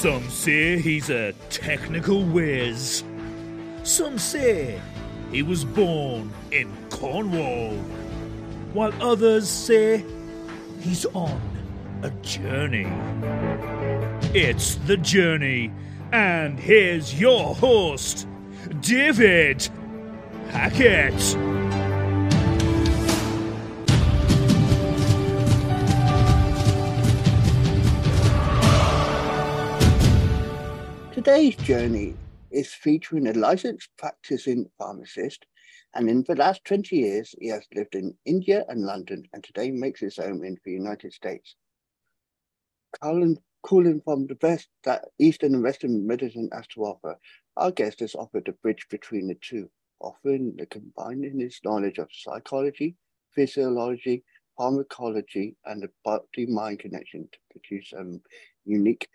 Some say he's a technical whiz. Some say he was born in Cornwall. While others say he's on a journey. It's The Journey, and here's your host, David Hackett. Today's journey is featuring a licensed practicing pharmacist, and in the last 20 years, he has lived in India and London, and today makes his home in the United States. Calling, calling from the best that Eastern and Western medicine has to offer, our guest has offered a bridge between the two, offering the combining his knowledge of psychology, physiology, pharmacology, and the body-mind connection to produce a unique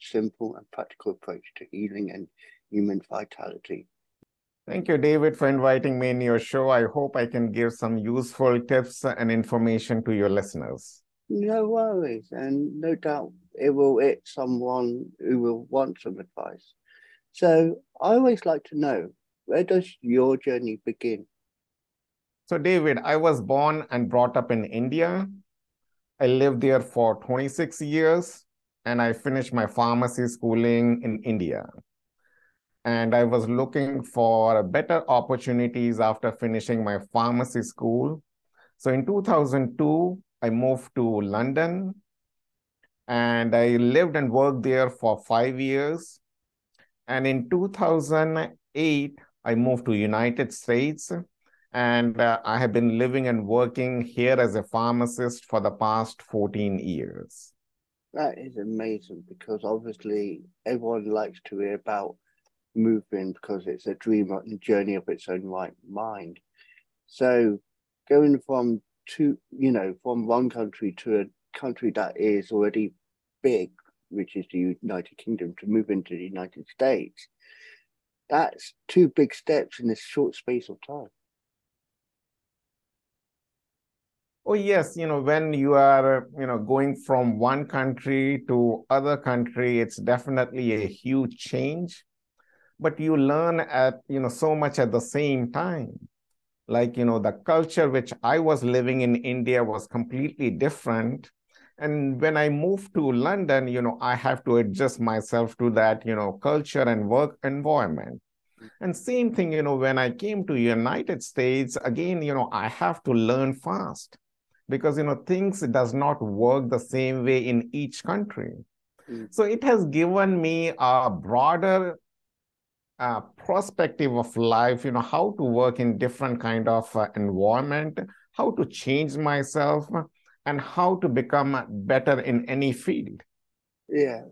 simple and practical approach to healing and human vitality. Thank you, David, for inviting me in your show. I hope I can give some useful tips and information to your listeners. No worries, and no doubt it will hit someone who will want some advice. So I always like to know where does your journey begin? So, David, I was born and brought up in India. I lived there for 26 years and I finished my pharmacy schooling in India. And I was looking for better opportunities after finishing my pharmacy school. So in 2002, I moved to London and I lived and worked there for five years. And in 2008, I moved to United States and uh, I have been living and working here as a pharmacist for the past 14 years. That is amazing because obviously everyone likes to hear about moving because it's a dream and journey of its own right mind. So going from two, you know, from one country to a country that is already big, which is the United Kingdom, to move into the United States, that's two big steps in this short space of time. Oh yes, you know when you are you know going from one country to other country, it's definitely a huge change, but you learn at you know so much at the same time. Like you know the culture which I was living in India was completely different, and when I moved to London, you know I have to adjust myself to that you know culture and work environment. And same thing, you know, when I came to United States, again, you know, I have to learn fast because you know things does not work the same way in each country mm. so it has given me a broader uh, perspective of life you know how to work in different kind of uh, environment how to change myself and how to become better in any field yeah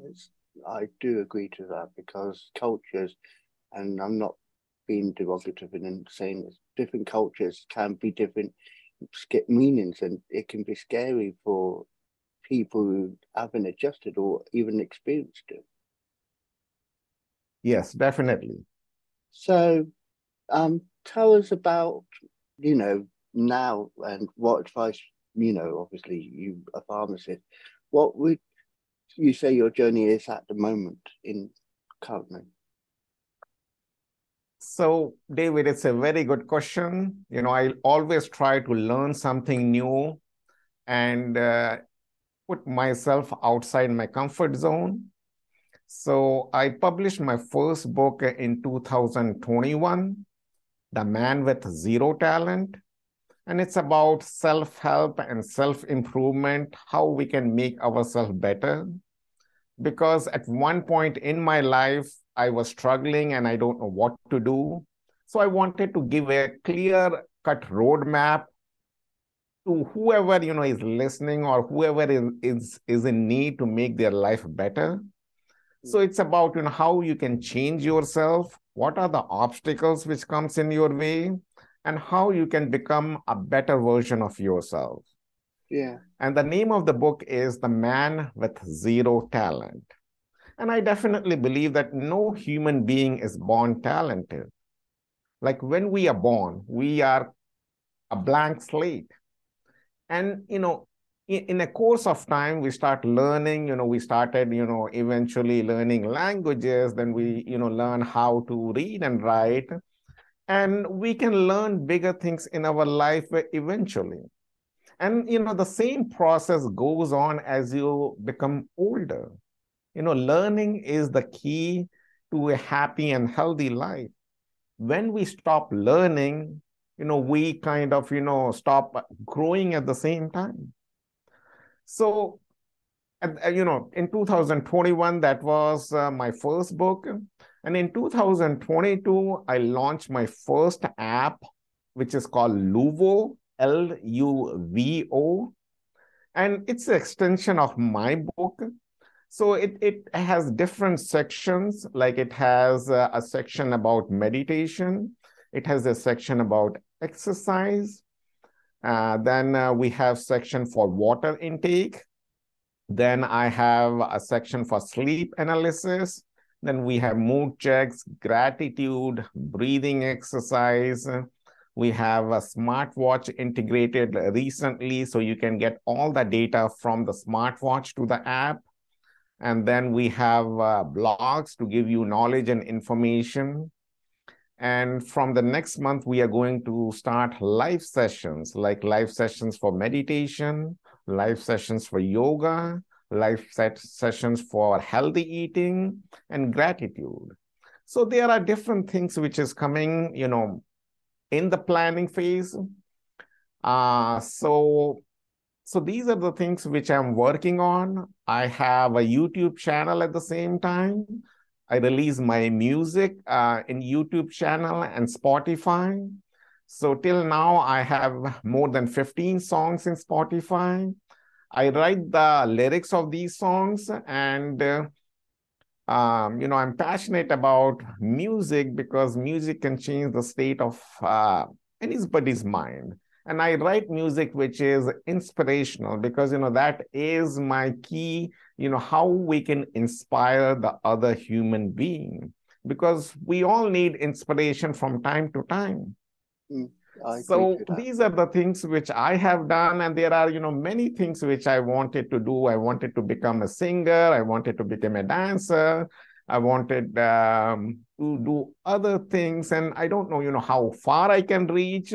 i do agree to that because cultures and i'm not being derogative in saying different cultures can be different skip meanings and it can be scary for people who haven't adjusted or even experienced it. Yes, definitely. So um, tell us about, you know, now and what advice, you know, obviously you a pharmacist, what would you say your journey is at the moment in currently? So, David, it's a very good question. You know, I always try to learn something new and uh, put myself outside my comfort zone. So, I published my first book in 2021, The Man with Zero Talent. And it's about self help and self improvement, how we can make ourselves better. Because at one point in my life, I was struggling and I don't know what to do. So I wanted to give a clear cut roadmap to whoever you know is listening or whoever is, is is in need to make their life better. So it's about you know how you can change yourself, what are the obstacles which comes in your way, and how you can become a better version of yourself. Yeah. And the name of the book is The Man with Zero Talent. And I definitely believe that no human being is born talented. Like when we are born, we are a blank slate. And, you know, in, a course of time, we start learning, you know, we started, you know, eventually learning languages, then we, you know, learn how to read and write. And we can learn bigger things in our life eventually. And, you know, the same process goes on as you become older. You know, learning is the key to a happy and healthy life. When we stop learning, you know, we kind of, you know, stop growing at the same time. So, uh, you know, in 2021, that was uh, my first book. And in 2022, I launched my first app, which is called Luvo, L U V O. And it's an extension of my book. So it, it has different sections, like it has a, a section about meditation, it has a section about exercise, uh, then uh, we have section for water intake. Then I have a section for sleep analysis. Then we have mood checks, gratitude, breathing exercise. We have a smartwatch integrated recently, so you can get all the data from the smartwatch to the app. And then we have uh, blogs to give you knowledge and information. And from the next month, we are going to start live sessions, like live sessions for meditation, live sessions for yoga, live set sessions for healthy eating and gratitude. So there are different things which is coming, you know, in the planning phase. Uh, so, so these are the things which I'm working on. I have a YouTube channel at the same time. I release my music uh, in YouTube channel and Spotify. So till now, I have more than 15 songs in Spotify. I write the lyrics of these songs and uh, um, you know, I'm passionate about music because music can change the state of uh, anybody's mind. And I write music which is inspirational because, you know, that is my key you know how we can inspire the other human being. Because we all need inspiration from time to time. Mm, so these are the things which i have done and there are you know many things which i wanted to do. I wanted to become a singer i wanted to become a dancer i wanted um, to do other things and i don't know you know how far i can reach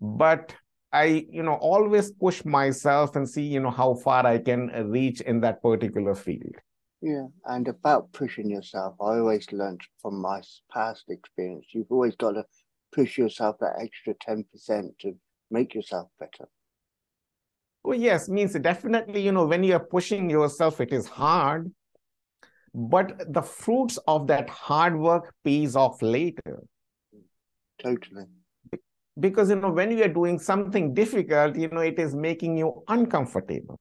but I, you know, always push myself and see, you know, how far I can reach in that particular field. Yeah, and about pushing yourself, I always learned from my past experience. You've always got to push yourself that extra 10% to make yourself better. Well, yes, means definitely, you know, when you're pushing yourself, it is hard, but the fruits of that hard work pays off later. Totally because you know when you are doing something difficult you know it is making you uncomfortable.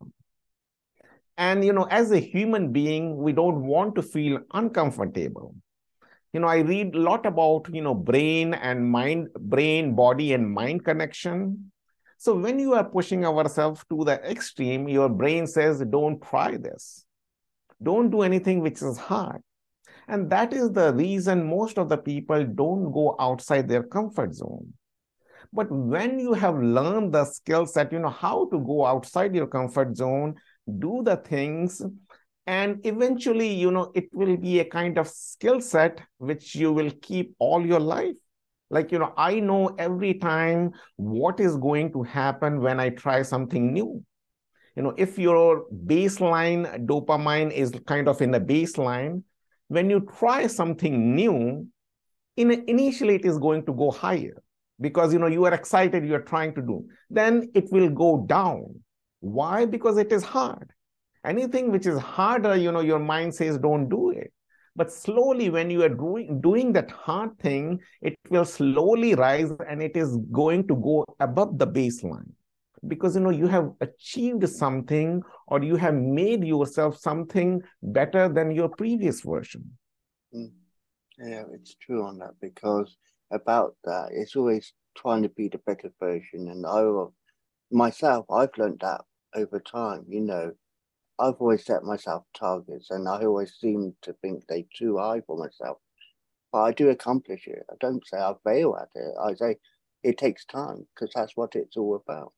And you know as a human being we don't want to feel uncomfortable. You know i read a lot about you know brain and mind brain body and mind connection. So when you are pushing ourselves to the extreme your brain says don't try this. Don't do anything which is hard. And that is the reason most of the people don't go outside their comfort zone but when you have learned the skill set, you know how to go outside your comfort zone, do the things, and eventually, you know, it will be a kind of skill set which you will keep all your life. Like, you know, I know every time what is going to happen when I try something new. You know, if your baseline dopamine is kind of in the baseline, when you try something new, in, initially it is going to go higher because you know you are excited you are trying to do then it will go down. Why? Because it is hard. Anything which is harder you know your mind says don't do it. But slowly when you are doing doing that hard thing it will slowly rise and it is going to go above the baseline. Because you know you have achieved something or you have made yourself something better than your previous version. Mm. yeah it's true on that because about that. It's always trying to be the better version. And I myself, I've learned that over time. You know, I've always set myself targets, and I always seem to think they're too high for myself. But I do accomplish it. I don't say I fail at it. I say it takes time because that's what it's all about.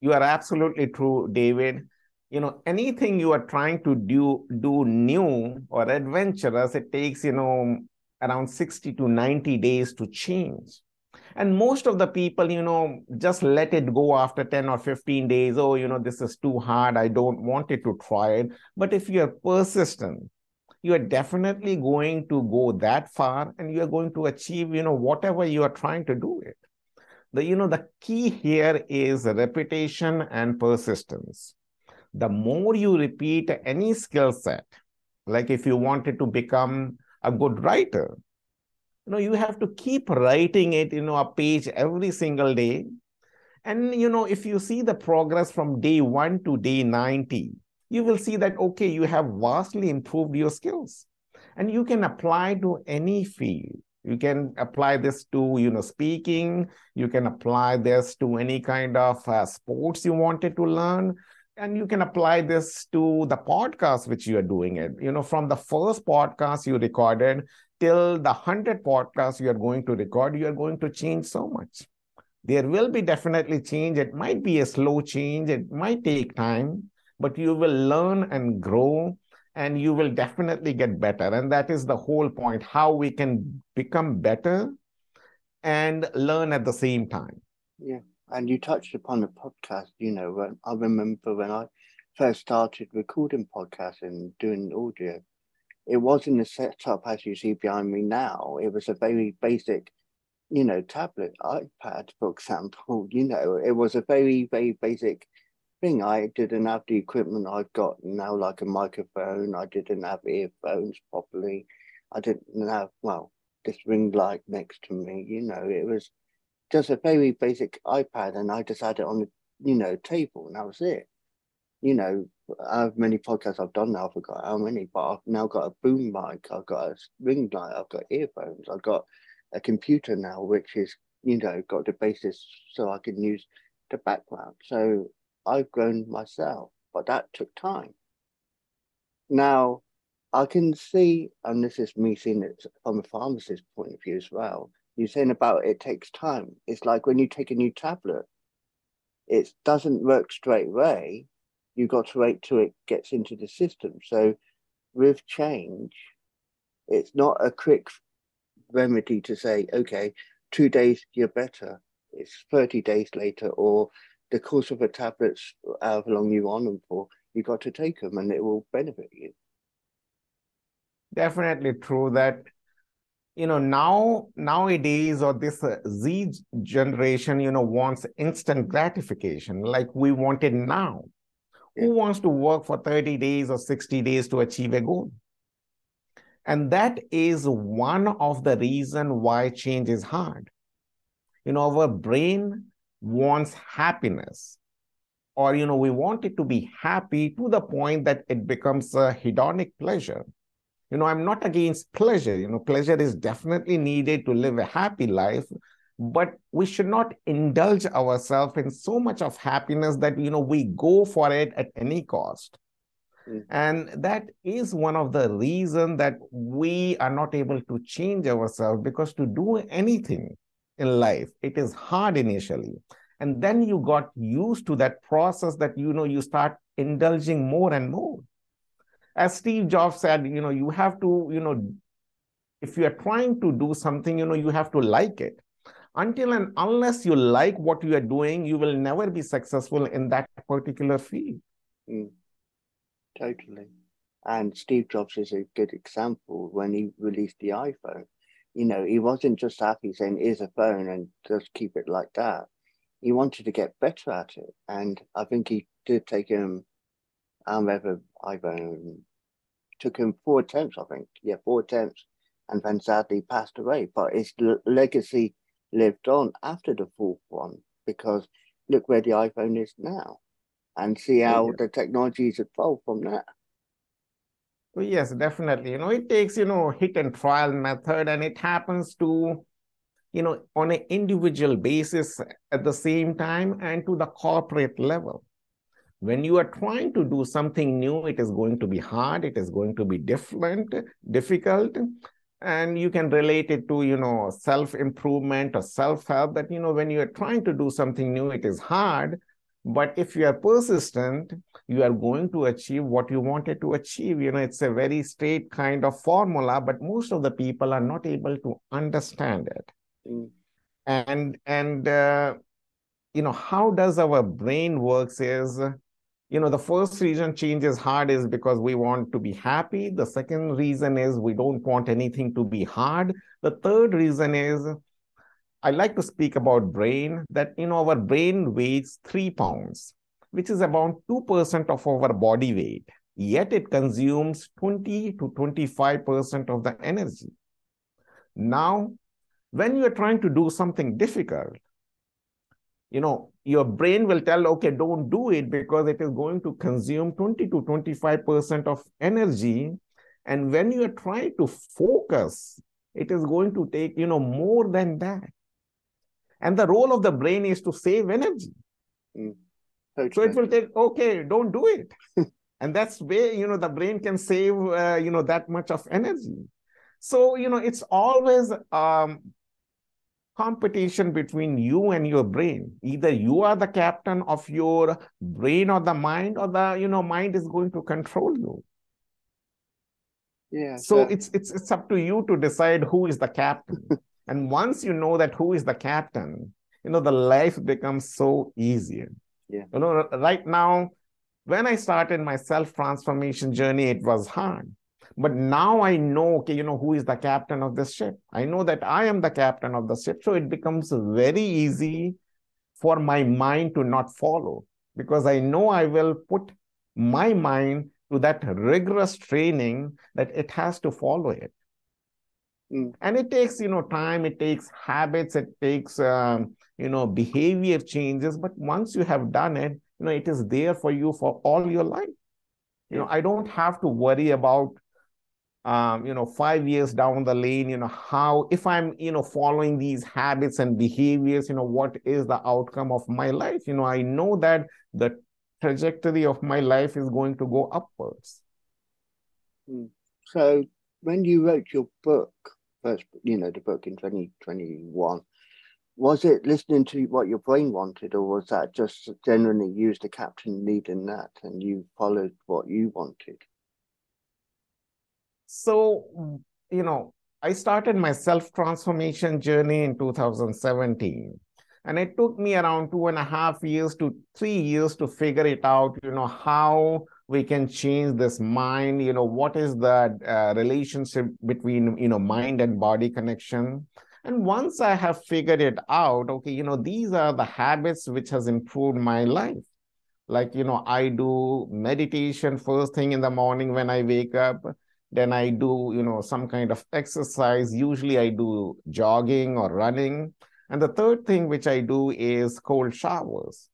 You are absolutely true, David. You know, anything you are trying to do do new or adventurous, it takes, you know, around 60 to 90 days to change. And most of the people, you know, just let it go after 10 or 15 days. Oh, you know, this is too hard. I don't want it to try it. But if you're persistent, you are definitely going to go that far and you are going to achieve, you know, whatever you are trying to do it. The, you know, the key here is repetition and persistence. The more you repeat any skill set, like if you wanted to become a good writer, you know you have to keep writing it you know a page every single day. And you know if you see the progress from day 1 to day 90 you will see that okay you have vastly improved your skills. And you can apply to any field. You can apply this to you know speaking. You can apply this to any kind of uh, sports you wanted to learn and you can apply this to the podcast which you are doing it you know from the first podcast you recorded till the 100 podcasts you are going to record, you are going to change so much. There will be definitely change. It might be a slow change, it might take time, but you will learn and grow and you will definitely get better. And that is the whole point how we can become better and learn at the same time. Yeah. And you touched upon the podcast, you know, when I remember when I first started recording podcasts and doing audio, it wasn't a setup as you see behind me now. It was a very basic, you know, tablet, iPad, for example. You know, it was a very, very basic thing. I didn't have the equipment I've got now, like a microphone. I didn't have earphones properly. I didn't have, well, this ring light next to me. You know, it was just a very basic iPad, and I just had it on the, you know, table, and that was it. You know, how many podcasts I've done now, I forgot how many, but I've now got a boom mic, I've got a ring light, I've got earphones, I've got a computer now, which is, you know, got the basis so I can use the background. So I've grown myself, but that took time. Now, I can see, and this is me seeing it from a pharmacist point of view as well. You're saying about it takes time. It's like when you take a new tablet, it doesn't work straight away, you've got to wait till it gets into the system. So with change, it's not a quick remedy to say, okay, two days you're better. It's 30 days later, or the course of a tablets, however long you want them for, you got to take them and it will benefit you. Definitely true that you know now nowadays or this uh, z generation you know wants instant gratification like we want it now who wants to work for 30 days or 60 days to achieve a goal? And that is one of the reason why change is hard. You know, our brain wants happiness or you know we want it to be happy to the point that it becomes a hedonic pleasure you know i'm not against pleasure. You know pleasure is definitely needed to live a happy life but we should not indulge ourselves in so much of happiness that you know we go for it at any cost. Mm. and that is one of the reason that we are not able to change ourselves because to do anything in life it is hard initially. And then you got used to that process that you know you start indulging more and more as steve jobs said you know you have to you know if you are trying to do something you know you have to like it until and unless you like what you are doing, you will never be successful in that particular field. Mm, totally. And Steve Jobs is a good example when he released the iPhone. You know, he wasn't just happy saying, here's a phone and just keep it like that. He wanted to get better at it. And I think he did take him, however, iPhone um, took him four attempts, I think. Yeah, four attempts. And then sadly passed away. But his legacy lived on after the fourth one because look where the iPhone is now and see how yeah. the technologies evolved from that. Well, yes, definitely. You know, it takes, you know, hit and trial method and it happens to, you know, on an individual basis at the same time and to the corporate level. When you are trying to do something new, it is going to be hard, it is going to be different, difficult, and you can relate it to you know self improvement or self help that you know when you are trying to do something new it is hard But if you are persistent, you are going to achieve what you wanted to achieve. You know, it's a very straight kind of formula, but most of the people are not able to understand it. Mm. And and uh, you know, how does our brain works is you know the first reason change is hard is because we want to be happy. The second reason is we don't want anything to be hard. The third reason is i like to speak about brain that you know our brain weighs 3 pounds which is about 2% of our body weight yet it consumes 20 to 25% of the energy. Now when you are trying to do something difficult you know your brain will tell okay don't do it because it is going to consume 20 to 25% of energy. And when you are trying to focus it is going to take you know more than that. And the role of the brain is to save energy. Mm. so it will take okay don't do it. And that's where you know the brain can save uh, you know that much of energy. So you know it's always um, competition between you and your brain. Either you are the captain of your brain or the mind or the you know mind is going to control you. Yeah so it's it's it's up to you to decide who is the captain. And once you know that who is the captain you know the life becomes so easier. Yeah. You know right now when i started my self transformation journey it was hard but now I know, okay, you know, who is the captain of this ship. I know that I am the captain of the ship. So it becomes very easy for my mind to not follow because I know I will put my mind to that rigorous training that it has to follow it. Mm. And it takes, you know, time, it takes habits, it takes, um, you know, behavior changes. But once you have done it, you know, it is there for you for all your life. You know, I don't have to worry about um, you know, five years down the lane, you know, how, if I'm, you know, following these habits and behaviors, you know, what is the outcome of my life? You know, I know that the trajectory of my life is going to go upwards. Hmm. So when you wrote your book, first, you know, the book in 2021, was it listening to what your brain wanted, or was that just generally use the captain leading that and you followed what you wanted? So, you know, I started my self transformation journey in 2017. And it took me around two and a half years to three years to figure it out, you know, how we can change this mind, you know, what is the uh, relationship between, you know, mind and body connection. And once I have figured it out, okay, you know, these are the habits which has improved my life. Like, you know, I do meditation first thing in the morning when I wake up then i do you know some kind of exercise. Usually i do jogging or running. And the third thing which i do is cold showers.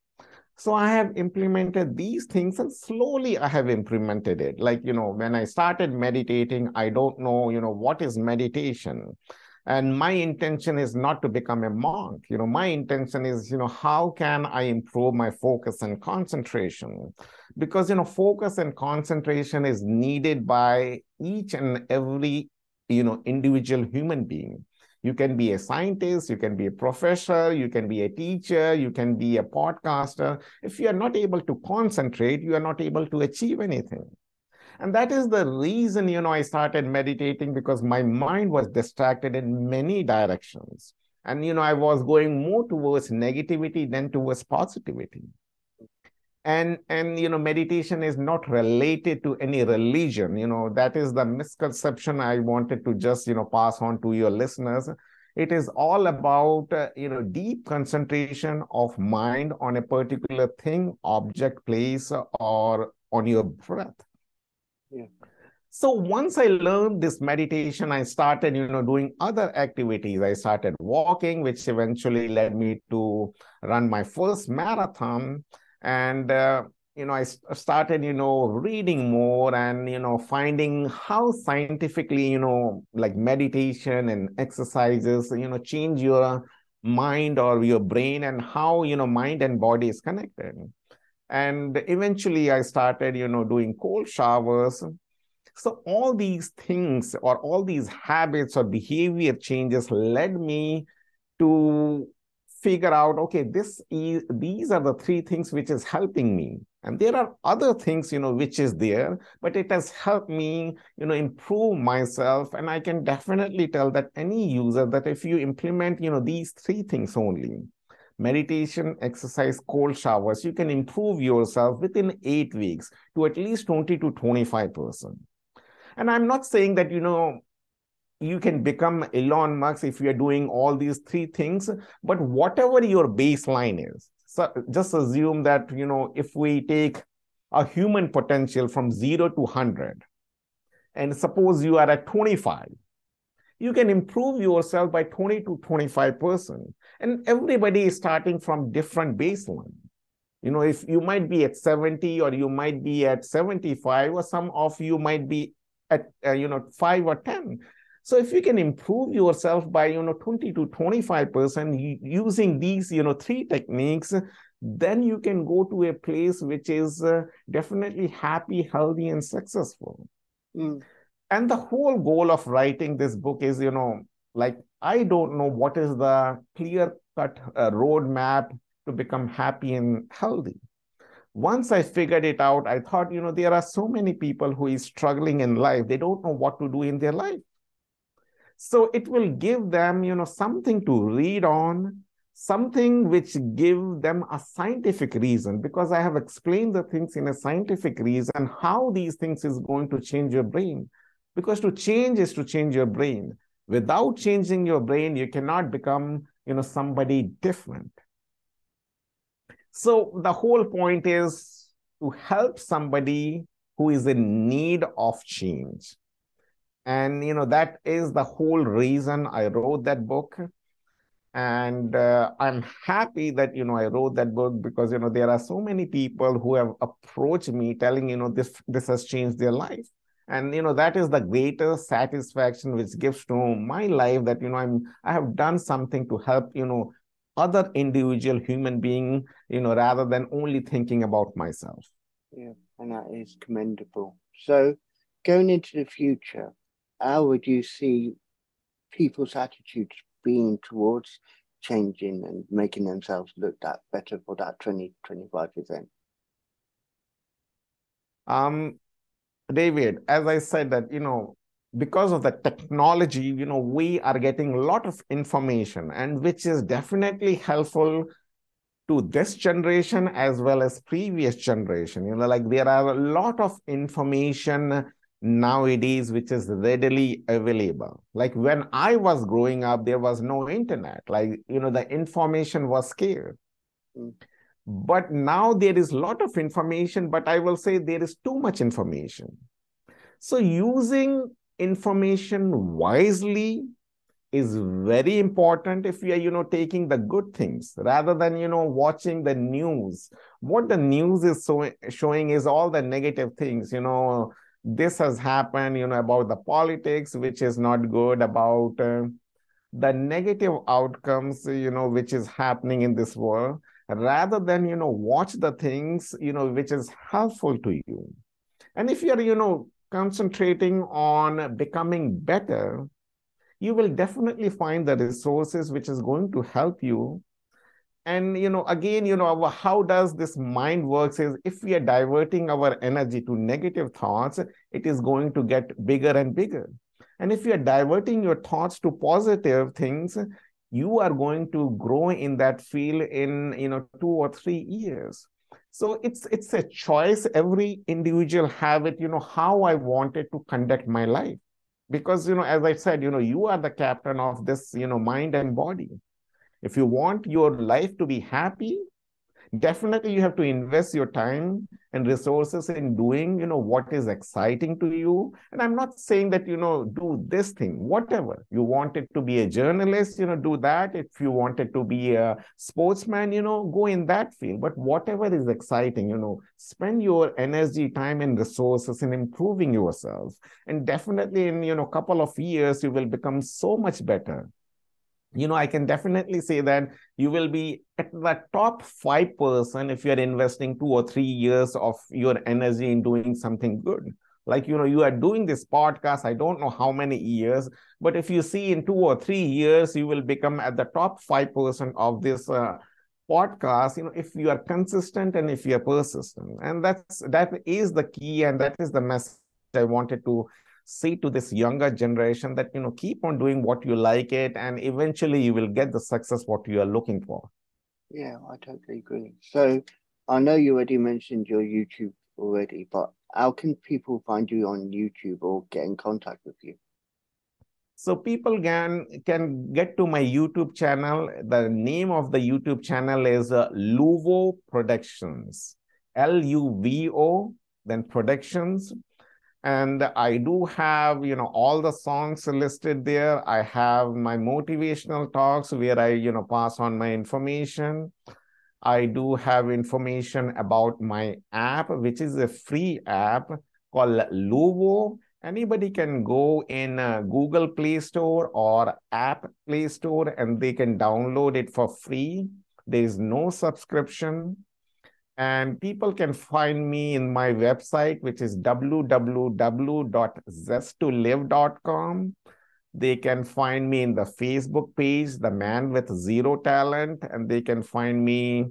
So i have implemented these things and slowly i have implemented it. Like you know when i started meditating i don't know you know what is meditation. And my intention is not to become a monk. You know my intention is you know how can i improve my focus and concentration because you know focus and concentration is needed by each and every you know individual human being. You can be a scientist you can be a professor you can be a teacher you can be a podcaster. If you are not able to concentrate you are not able to achieve anything. And that is the reason you know i started meditating because my mind was distracted in many directions. And you know i was going more towards negativity than towards positivity and and you know meditation is not related to any religion you know that is the misconception i wanted to just you know pass on to your listeners. It is all about uh, you know deep concentration of mind on a particular thing object place or on your breath. Yeah. So once i learned this meditation i started you know doing other activities. I started walking which eventually led me to run my first marathon and uh, you know i started you know reading more and you know finding how scientifically you know like meditation and exercises you know change your mind or your brain and how you know mind and body is connected. And eventually i started you know doing cold showers. So all these things or all these habits or behavior changes led me to figure out okay this is these are the three things which is helping me. And there are other things you know which is there but it has helped me you know improve myself. And i can definitely tell that any user that if you implement you know these three things only meditation exercise cold showers you can improve yourself within 8 weeks to at least 20 to 25 percent. And i'm not saying that you know you can become Elon Musk if you're doing all these three things. But whatever your baseline is, so just assume that, you know, if we take a human potential from zero to 100, and suppose you are at 25, you can improve yourself by 20 to 25%. And everybody is starting from different baseline. You know, if you might be at 70 or you might be at 75, or some of you might be at, uh, you know, five or 10 so if you can improve yourself by you know 20 to 25 percent using these you know three techniques, then you can go to a place which is uh, definitely happy, healthy, and successful. Mm. And the whole goal of writing this book is you know like I don't know what is the clear cut uh, roadmap to become happy and healthy once I figured it out, I thought, you know, there are so many people who is struggling in life. They don't know what to do in their life. So it will give them, you know, something to read on, something which give them a scientific reason because I have explained the things in a scientific reason how these things is going to change your brain. Because to change is to change your brain. Without changing your brain, you cannot become, you know, somebody different. So the whole point is to help somebody who is in need of change and you know that is the whole reason i wrote that book. And uh, i'm happy that you know i wrote that book because you know there are so many people who have approached me telling you know this this has changed their life. And you know that is the greatest satisfaction which gives to my life that you know i'm i have done something to help you know other individual human being you know rather than only thinking about myself. Yeah and that is commendable. So going into the future how would you see people's attitudes being towards changing and making themselves look that better for that 2025 event? Um, David, as I said that, you know, because of the technology, you know, we are getting a lot of information and which is definitely helpful to this generation as well as previous generation. You know, like there are a lot of information nowadays which is readily available. Like when i was growing up there was no internet. Like you know the information was scarce. But now there is a lot of information but i will say there is too much information. So using information wisely is very important if we are you know taking the good things rather than you know watching the news. What the news is so showing is all the negative things you know this has happened you know about the politics which is not good about uh, the negative outcomes you know which is happening in this world rather than you know watch the things you know which is helpful to you. And if you're you know concentrating on becoming better you will definitely find the resources which is going to help you and you know again you know how does this mind works is if we are diverting our energy to negative thoughts it is going to get bigger and bigger. And if you are diverting your thoughts to positive things you are going to grow in that field in you know 2 or 3 years. So it's it's a choice. Every individual have it you know how i wanted to conduct my life. Because you know as i said you know you are the captain of this you know mind and body if you want your life to be happy, definitely you have to invest your time and resources in doing you know what is exciting to you. And i'm not saying that you know do this thing whatever. You wanted to be a journalist you know do that. If you wanted to be a sportsman you know go in that field. But whatever is exciting you know spend your energy time and resources in improving yourself. And definitely in you know couple of years you will become so much better you know, I can definitely say that you will be at the top 5% if you're investing two or three years of your energy in doing something good. like you know you are doing this podcast i don't know how many years but if you see in two or three years you will become at the top 5% of this uh, podcast you know if you are consistent and if you are persistent and that's that is the key and that is the message i wanted to say to this younger generation that you know keep on doing what you like it and eventually you will get the success what you are looking for yeah i totally agree so i know you already mentioned your youtube already but how can people find you on YouTube or get in contact with you? So people can can get to my YouTube channel. The name of the YouTube channel is uh, Luvo Productions, L U V O, then Productions, and I do have you know all the songs listed there. I have my motivational talks where I you know pass on my information. I do have information about my app, which is a free app called Luvo. Anybody can go in uh, Google Play Store or App Play Store and they can download it for free. There is no subscription. And people can find me in my website, which is www.zesttolive.com. They can find me in the Facebook page, The Man with Zero Talent, and they can find me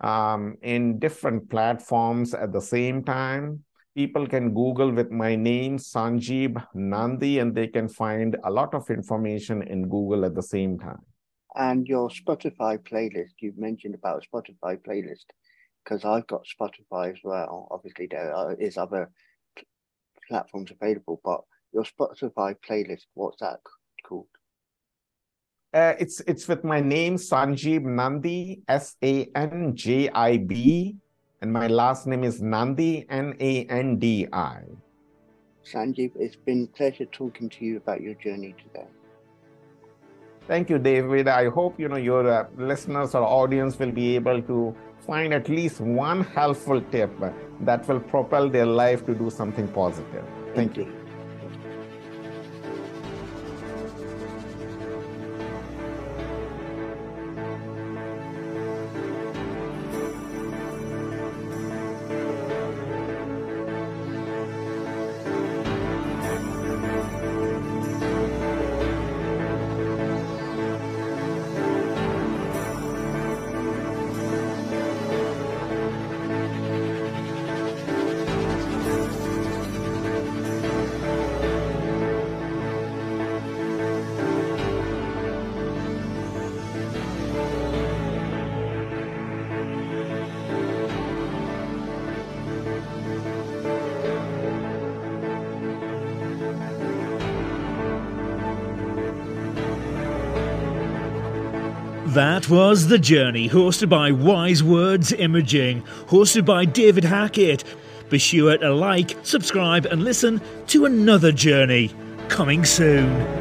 um, in different platforms at the same time. People can Google with my name, Sanjib Nandi, and they can find a lot of information in Google at the same time. And your Spotify playlist, you've mentioned about Spotify playlist, because I've got Spotify as well. Obviously, there is other platforms available, but your Spotify playlist, what's that called? Uh, it's it's with my name Sanjib Nandi, S A N J I B, and my last name is Nandi, N A N D I. Sanjib, it's been a pleasure talking to you about your journey today. Thank you, David. I hope you know your uh, listeners or audience will be able to find at least one helpful tip that will propel their life to do something positive. Thank Indeed. you. That was The Journey, hosted by Wise Words Imaging, hosted by David Hackett. Be sure to like, subscribe, and listen to another journey coming soon.